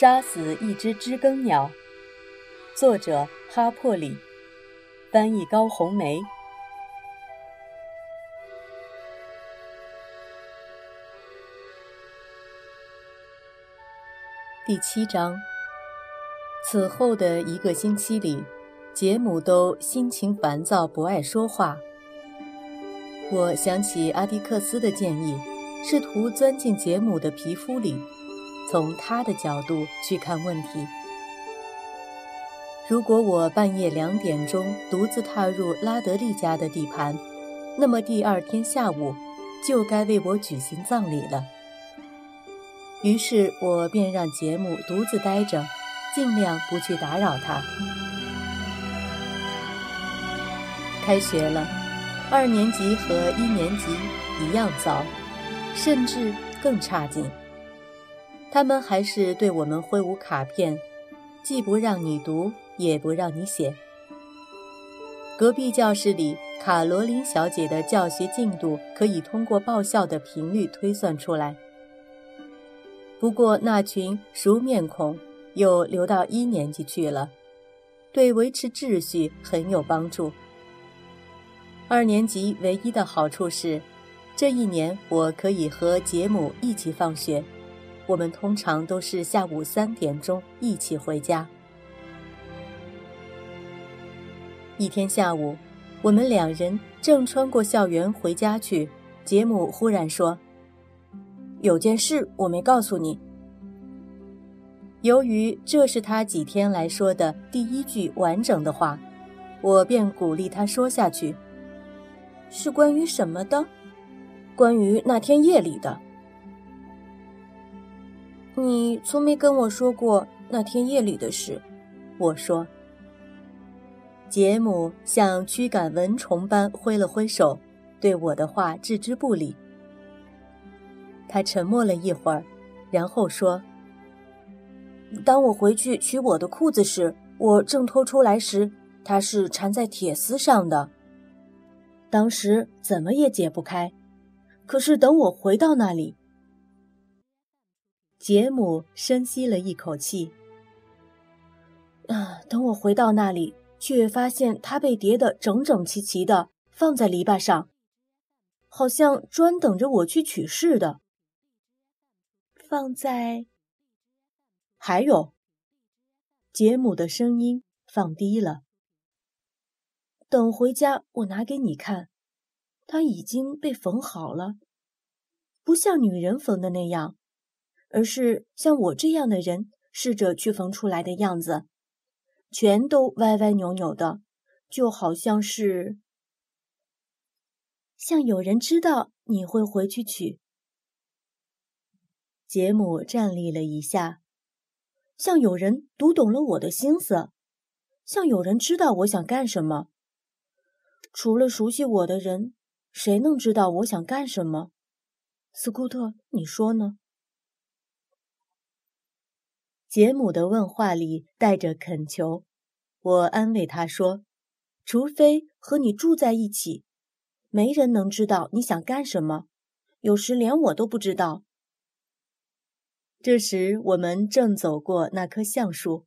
杀死一只知更鸟，作者哈珀里，翻译高红梅。第七章。此后的一个星期里，杰姆都心情烦躁，不爱说话。我想起阿迪克斯的建议，试图钻进杰姆的皮肤里，从他的角度去看问题。如果我半夜两点钟独自踏入拉德利家的地盘，那么第二天下午就该为我举行葬礼了。于是我便让杰姆独自待着，尽量不去打扰他。开学了。二年级和一年级一样糟，甚至更差劲。他们还是对我们挥舞卡片，既不让你读，也不让你写。隔壁教室里，卡罗琳小姐的教学进度可以通过报效的频率推算出来。不过那群熟面孔又流到一年级去了，对维持秩序很有帮助。二年级唯一的好处是，这一年我可以和杰姆一起放学。我们通常都是下午三点钟一起回家。一天下午，我们两人正穿过校园回家去，杰姆忽然说：“有件事我没告诉你。”由于这是他几天来说的第一句完整的话，我便鼓励他说下去。是关于什么的？关于那天夜里的。你从没跟我说过那天夜里的事。我说。杰姆像驱赶蚊虫般挥了挥手，对我的话置之不理。他沉默了一会儿，然后说：“当我回去取我的裤子时，我挣脱出来时，它是缠在铁丝上的。”当时怎么也解不开，可是等我回到那里，杰姆深吸了一口气。啊，等我回到那里，却发现它被叠得整整齐齐的放在篱笆上，好像专等着我去取似的。放在……还有，杰姆的声音放低了。等回家，我拿给你看，它已经被缝好了，不像女人缝的那样，而是像我这样的人试着去缝出来的样子，全都歪歪扭扭的，就好像是像有人知道你会回去取。杰姆站立了一下，像有人读懂了我的心思，像有人知道我想干什么。除了熟悉我的人，谁能知道我想干什么？斯库特，你说呢？杰姆的问话里带着恳求。我安慰他说：“除非和你住在一起，没人能知道你想干什么。有时连我都不知道。”这时，我们正走过那棵橡树，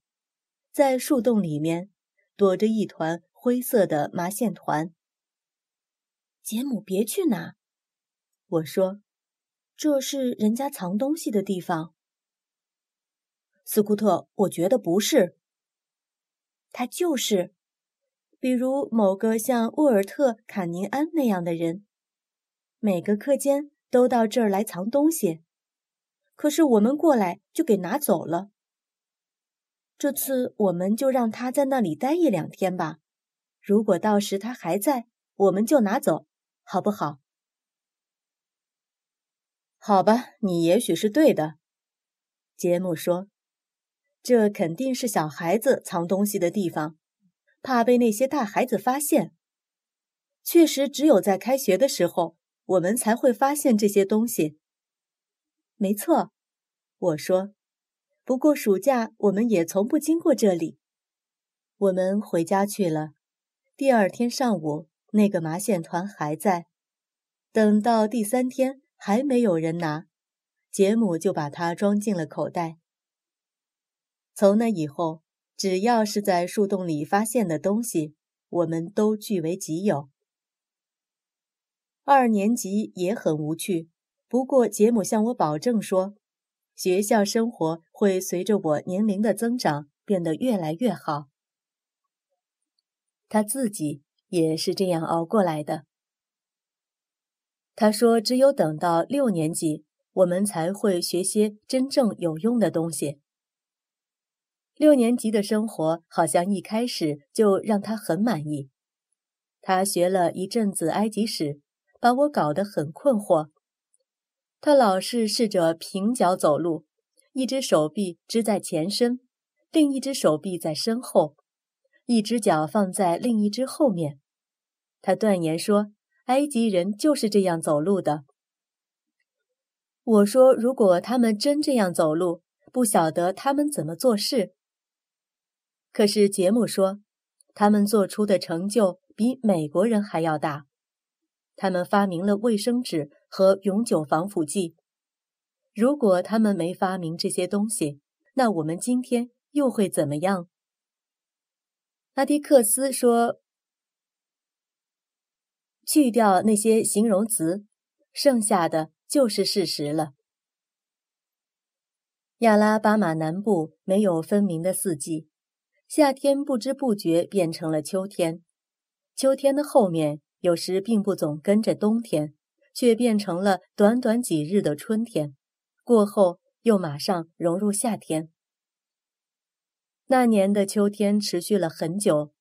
在树洞里面躲着一团。灰色的麻线团。杰姆，别去拿！我说，这是人家藏东西的地方。斯库特，我觉得不是。他就是，比如某个像沃尔特·卡宁安那样的人，每个课间都到这儿来藏东西，可是我们过来就给拿走了。这次我们就让他在那里待一两天吧。如果到时他还在，我们就拿走，好不好？好吧，你也许是对的。杰姆说：“这肯定是小孩子藏东西的地方，怕被那些大孩子发现。确实，只有在开学的时候，我们才会发现这些东西。”没错，我说。不过暑假我们也从不经过这里。我们回家去了。第二天上午，那个麻线团还在。等到第三天还没有人拿，杰姆就把它装进了口袋。从那以后，只要是在树洞里发现的东西，我们都据为己有。二年级也很无趣，不过杰姆向我保证说，学校生活会随着我年龄的增长变得越来越好。他自己也是这样熬过来的。他说：“只有等到六年级，我们才会学些真正有用的东西。”六年级的生活好像一开始就让他很满意。他学了一阵子埃及史，把我搞得很困惑。他老是试着平脚走路，一只手臂支在前身，另一只手臂在身后。一只脚放在另一只后面，他断言说：“埃及人就是这样走路的。”我说：“如果他们真这样走路，不晓得他们怎么做事。”可是杰姆说，他们做出的成就比美国人还要大。他们发明了卫生纸和永久防腐剂。如果他们没发明这些东西，那我们今天又会怎么样？阿迪克斯说：“去掉那些形容词，剩下的就是事实了。”亚拉巴马南部没有分明的四季，夏天不知不觉变成了秋天，秋天的后面有时并不总跟着冬天，却变成了短短几日的春天，过后又马上融入夏天。那年的秋天持续了很久，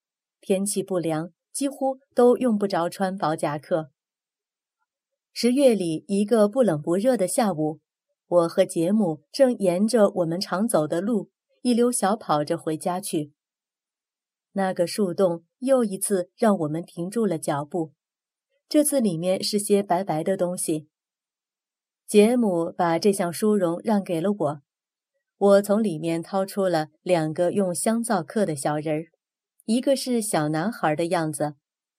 天气不凉，几乎都用不着穿薄夹克。十月里一个不冷不热的下午，我和杰姆正沿着我们常走的路一溜小跑着回家去。那个树洞又一次让我们停住了脚步，这次里面是些白白的东西。杰姆把这项殊荣让给了我。我从里面掏出了两个用香皂刻的小人儿，一个是小男孩的样子，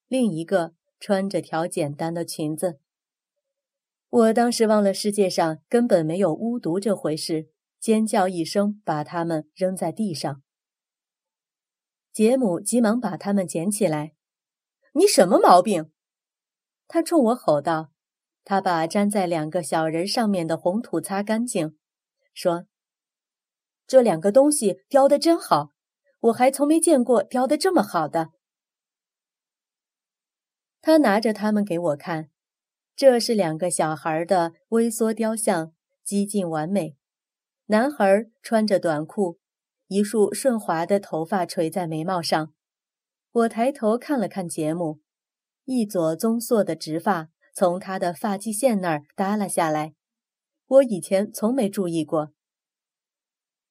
另一个穿着条简单的裙子。我当时忘了世界上根本没有巫毒这回事，尖叫一声，把它们扔在地上。杰姆急忙把它们捡起来。“你什么毛病？”他冲我吼道。他把粘在两个小人上面的红土擦干净，说。这两个东西雕的真好，我还从没见过雕的这么好的。他拿着它们给我看，这是两个小孩的微缩雕像，几近完美。男孩穿着短裤，一束顺滑的头发垂在眉毛上。我抬头看了看杰姆，一撮棕色的直发从他的发际线那儿耷拉下来，我以前从没注意过。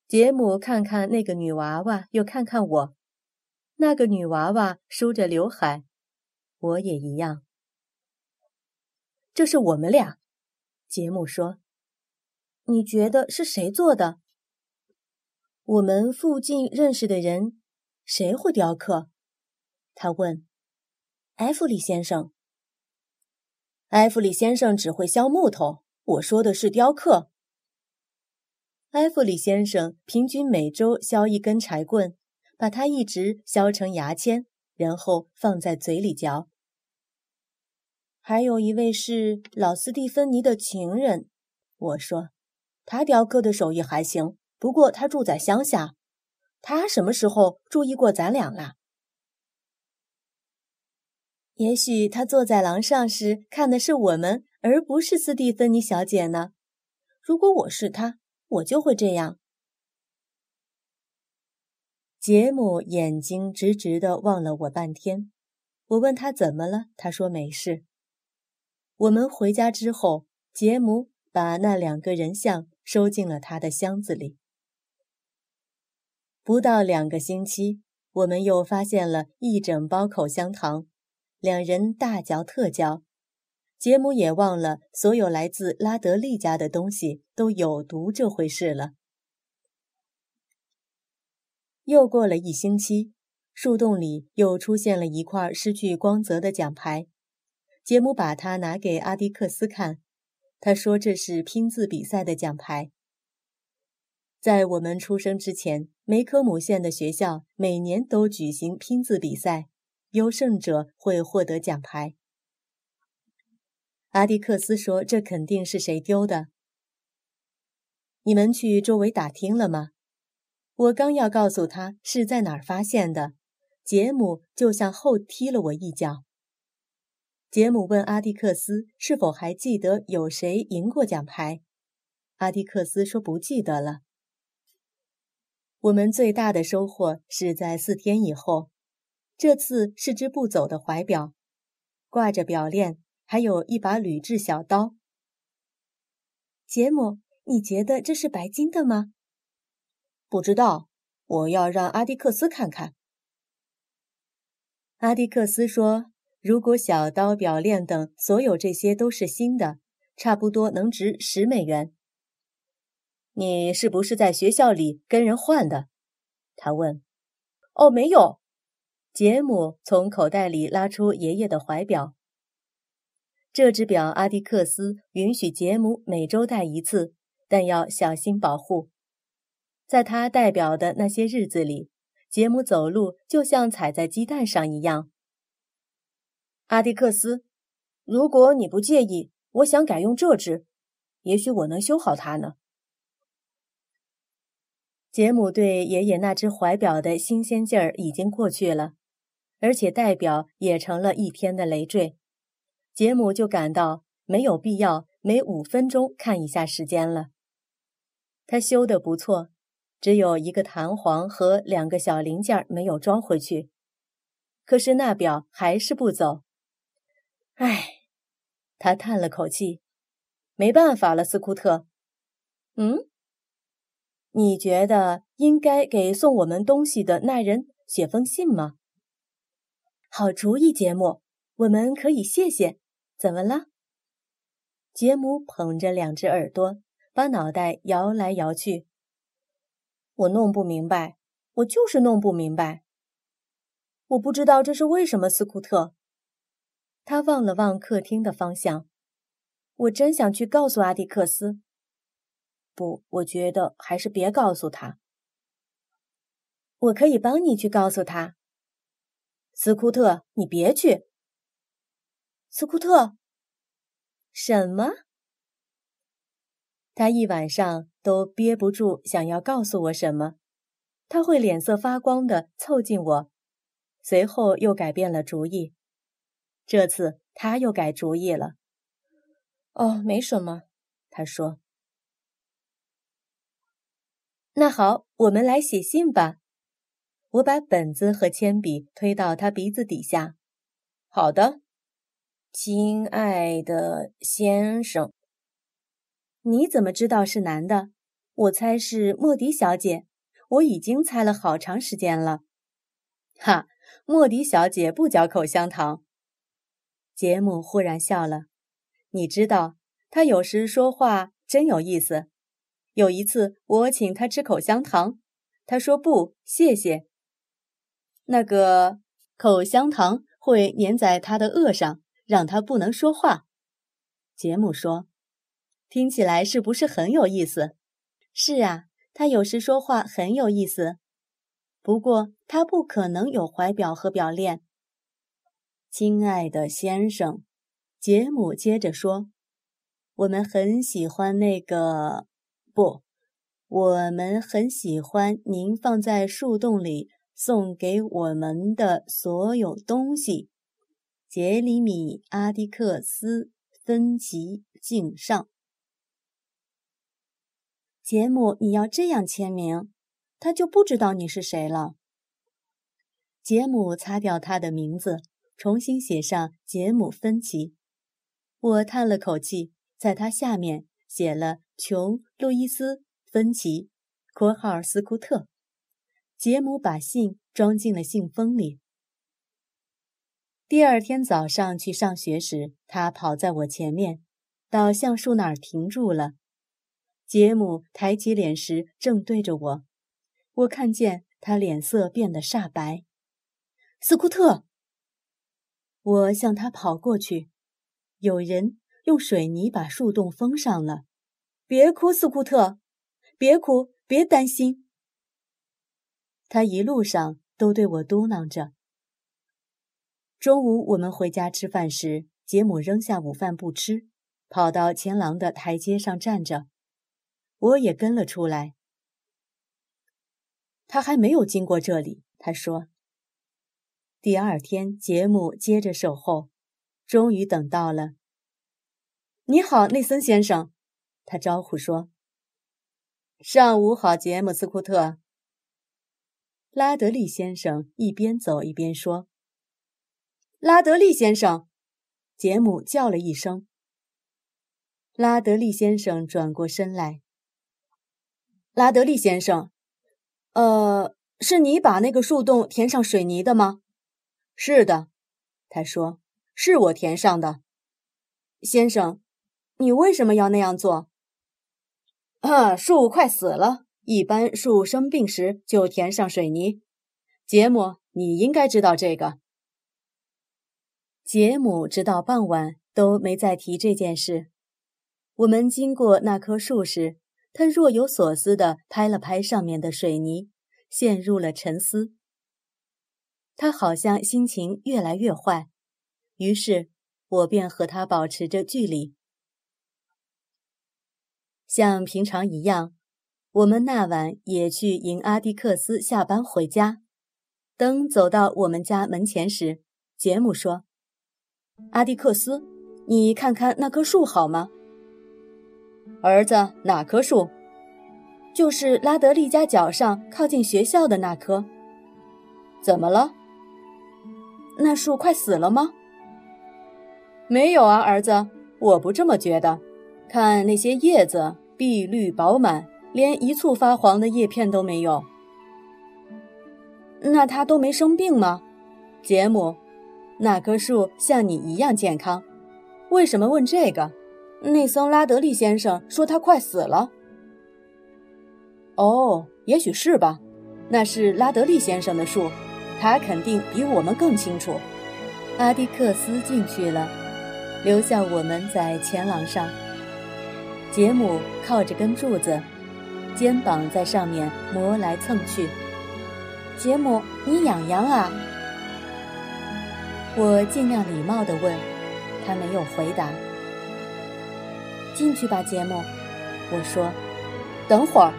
杰姆看看那个女娃娃，又看看我。那个女娃娃梳着刘海，我也一样。这是我们俩，杰姆说。你觉得是谁做的？我们附近认识的人，谁会雕刻？他问。埃弗里先生。埃弗里先生只会削木头。我说的是雕刻。埃弗里先生平均每周削一根柴棍，把它一直削成牙签，然后放在嘴里嚼。还有一位是老斯蒂芬尼的情人，我说，他雕刻的手艺还行，不过他住在乡下。他什么时候注意过咱俩了？也许他坐在廊上时看的是我们，而不是斯蒂芬妮小姐呢。如果我是他。我就会这样。杰姆眼睛直直的望了我半天，我问他怎么了，他说没事。我们回家之后，杰姆把那两个人像收进了他的箱子里。不到两个星期，我们又发现了一整包口香糖，两人大嚼特嚼。杰姆也忘了所有来自拉德利家的东西都有毒这回事了。又过了一星期，树洞里又出现了一块失去光泽的奖牌。杰姆把它拿给阿迪克斯看，他说这是拼字比赛的奖牌。在我们出生之前，梅科姆县的学校每年都举行拼字比赛，优胜者会获得奖牌。阿迪克斯说：“这肯定是谁丢的。”你们去周围打听了吗？我刚要告诉他是在哪儿发现的，杰姆就向后踢了我一脚。杰姆问阿迪克斯是否还记得有谁赢过奖牌，阿迪克斯说不记得了。我们最大的收获是在四天以后，这次是只不走的怀表，挂着表链，还有一把铝制小刀。杰姆，你觉得这是白金的吗？不知道，我要让阿迪克斯看看。阿迪克斯说：“如果小刀、表链等所有这些都是新的，差不多能值十美元。”你是不是在学校里跟人换的？他问。哦，没有。杰姆从口袋里拉出爷爷的怀表。这只表阿迪克斯允许杰姆每周戴一次，但要小心保护。在他戴表的那些日子里，杰姆走路就像踩在鸡蛋上一样。阿迪克斯，如果你不介意，我想改用这只，也许我能修好它呢。杰姆对爷爷那只怀表的新鲜劲儿已经过去了，而且戴表也成了一天的累赘。杰姆就感到没有必要每五分钟看一下时间了。他修得不错，只有一个弹簧和两个小零件没有装回去，可是那表还是不走。唉，他叹了口气，没办法了，斯库特。嗯。你觉得应该给送我们东西的那人写封信吗？好主意，杰姆，我们可以谢谢。怎么了？杰姆捧着两只耳朵，把脑袋摇来摇去。我弄不明白，我就是弄不明白。我不知道这是为什么，斯库特。他望了望客厅的方向。我真想去告诉阿迪克斯。不，我觉得还是别告诉他。我可以帮你去告诉他，斯库特，你别去。斯库特，什么？他一晚上都憋不住想要告诉我什么。他会脸色发光的凑近我，随后又改变了主意。这次他又改主意了。哦，没什么，他说。那好，我们来写信吧。我把本子和铅笔推到他鼻子底下。好的，亲爱的先生。你怎么知道是男的？我猜是莫迪小姐。我已经猜了好长时间了。哈，莫迪小姐不嚼口香糖。杰姆忽然笑了。你知道，他有时说话真有意思。有一次，我请他吃口香糖，他说不，谢谢。那个口香糖会粘在他的颚上，让他不能说话。杰姆说：“听起来是不是很有意思？”是啊，他有时说话很有意思。不过他不可能有怀表和表链。亲爱的先生，杰姆接着说：“我们很喜欢那个。”不，我们很喜欢您放在树洞里送给我们的所有东西。杰里米·阿迪克斯·芬奇敬上。杰姆，你要这样签名，他就不知道你是谁了。杰姆擦掉他的名字，重新写上杰姆·芬奇。我叹了口气，在他下面。写了琼·路易斯·芬奇（括号斯库特）。杰姆把信装进了信封里。第二天早上去上学时，他跑在我前面，到橡树那儿停住了。杰姆抬起脸时正对着我，我看见他脸色变得煞白。斯库特，我向他跑过去。有人。用水泥把树洞封上了。别哭，斯库特，别哭，别担心。他一路上都对我嘟囔着。中午我们回家吃饭时，杰姆扔下午饭不吃，跑到前廊的台阶上站着，我也跟了出来。他还没有经过这里，他说。第二天，杰姆接着守候，终于等到了。你好，内森先生，他招呼说。上午好，杰姆斯库特。拉德利先生一边走一边说。拉德利先生，杰姆叫了一声。拉德利先生转过身来。拉德利先生。呃，是你把那个树洞填上水泥的吗？是的，他说，是我填上的。先生，你为什么要那样做？啊，树快死了，一般树生病时就填上水泥。杰姆，你应该知道这个。杰姆直到傍晚都没再提这件事。我们经过那棵树时。他若有所思地拍了拍上面的水泥，陷入了沉思。他好像心情越来越坏，于是我便和他保持着距离。像平常一样，我们那晚也去迎阿迪克斯下班回家。等走到我们家门前时，杰姆说：“阿迪克斯，你看看那棵树好吗？”儿子，哪棵树？就是拉德利家脚上靠近学校的那棵。怎么了？那树快死了吗？没有啊，儿子，我不这么觉得。看那些叶子，碧绿饱满，连一簇发黄的叶片都没有。那它都没生病吗？杰姆，那棵树像你一样健康。为什么问这个？内森·拉德利先生说他快死了。哦，也许是吧。那是拉德利先生的树，他肯定比我们更清楚。阿迪克斯进去了，留下我们在前廊上。杰姆靠着根柱子，肩膀在上面磨来蹭去。杰姆，你痒痒啊？我尽量礼貌地问，他没有回答。进去吧，杰姆。我说：“等会儿。”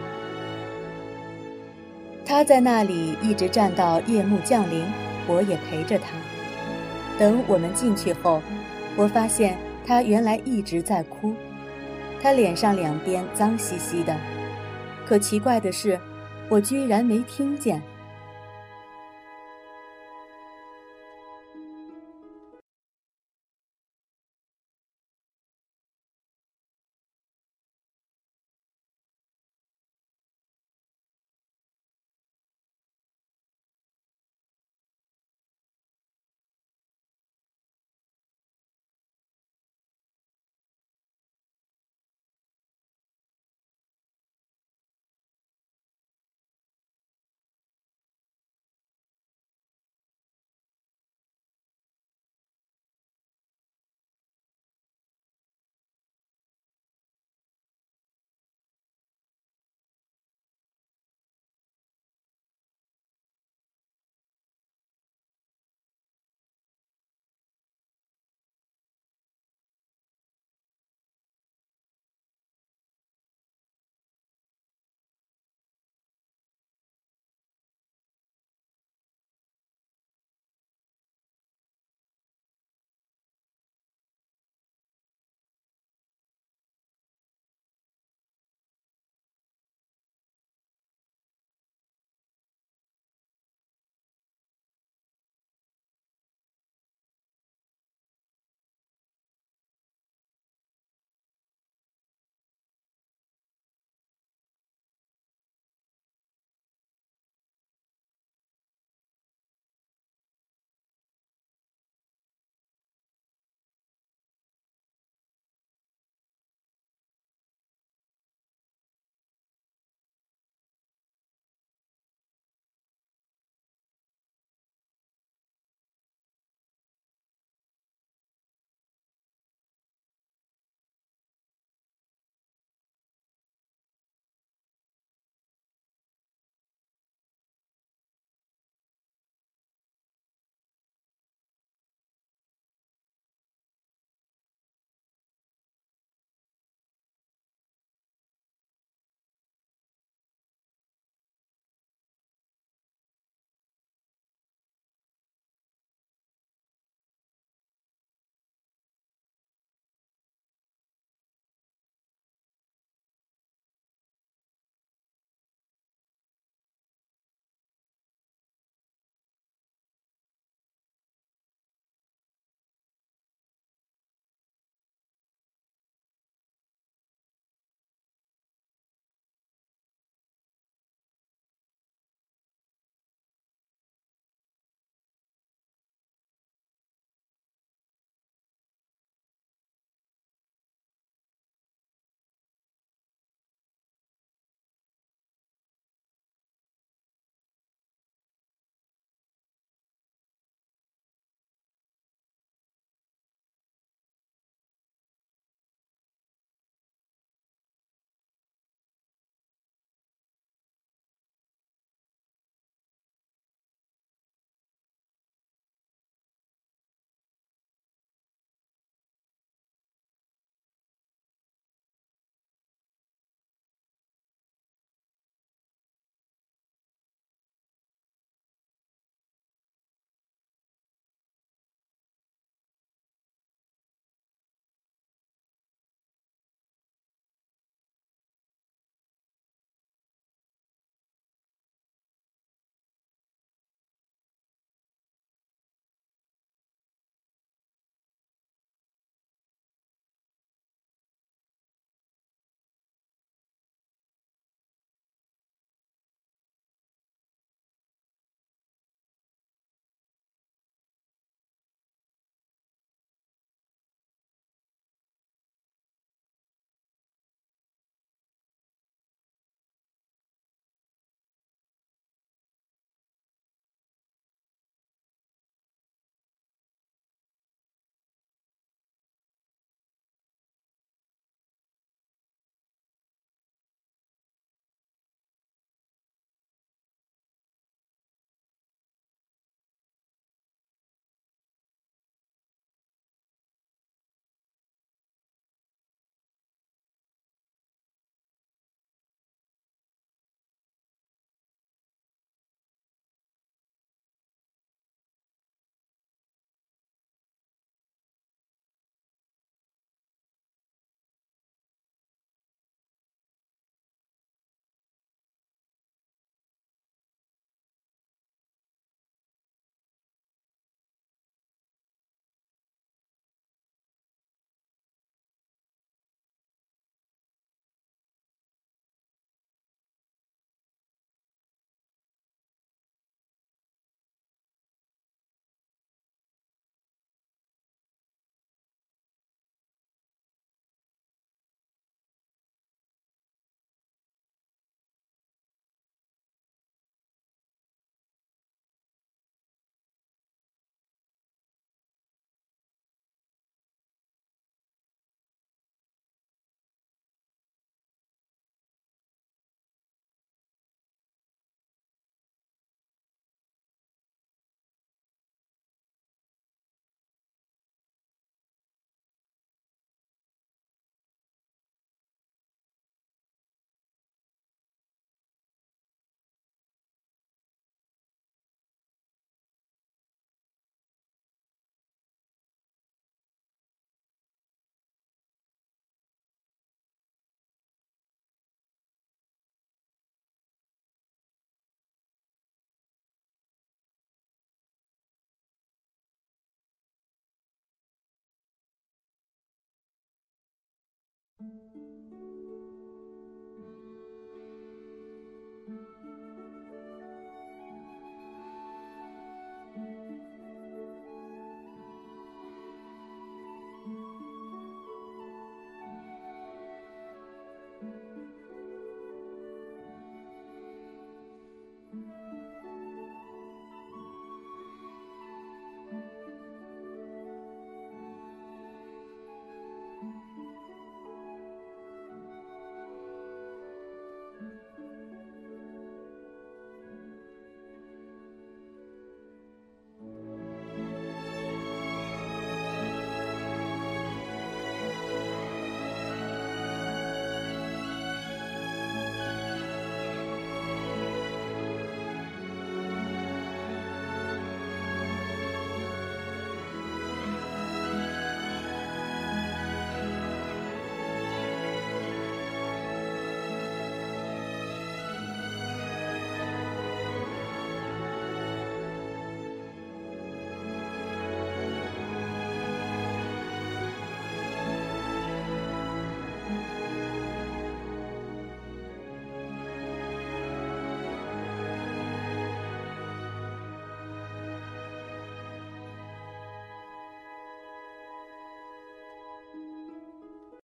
他在那里一直站到夜幕降临，我也陪着他。等我们进去后，我发现他原来一直在哭，他脸上两边脏兮兮的。可奇怪的是，我居然没听见。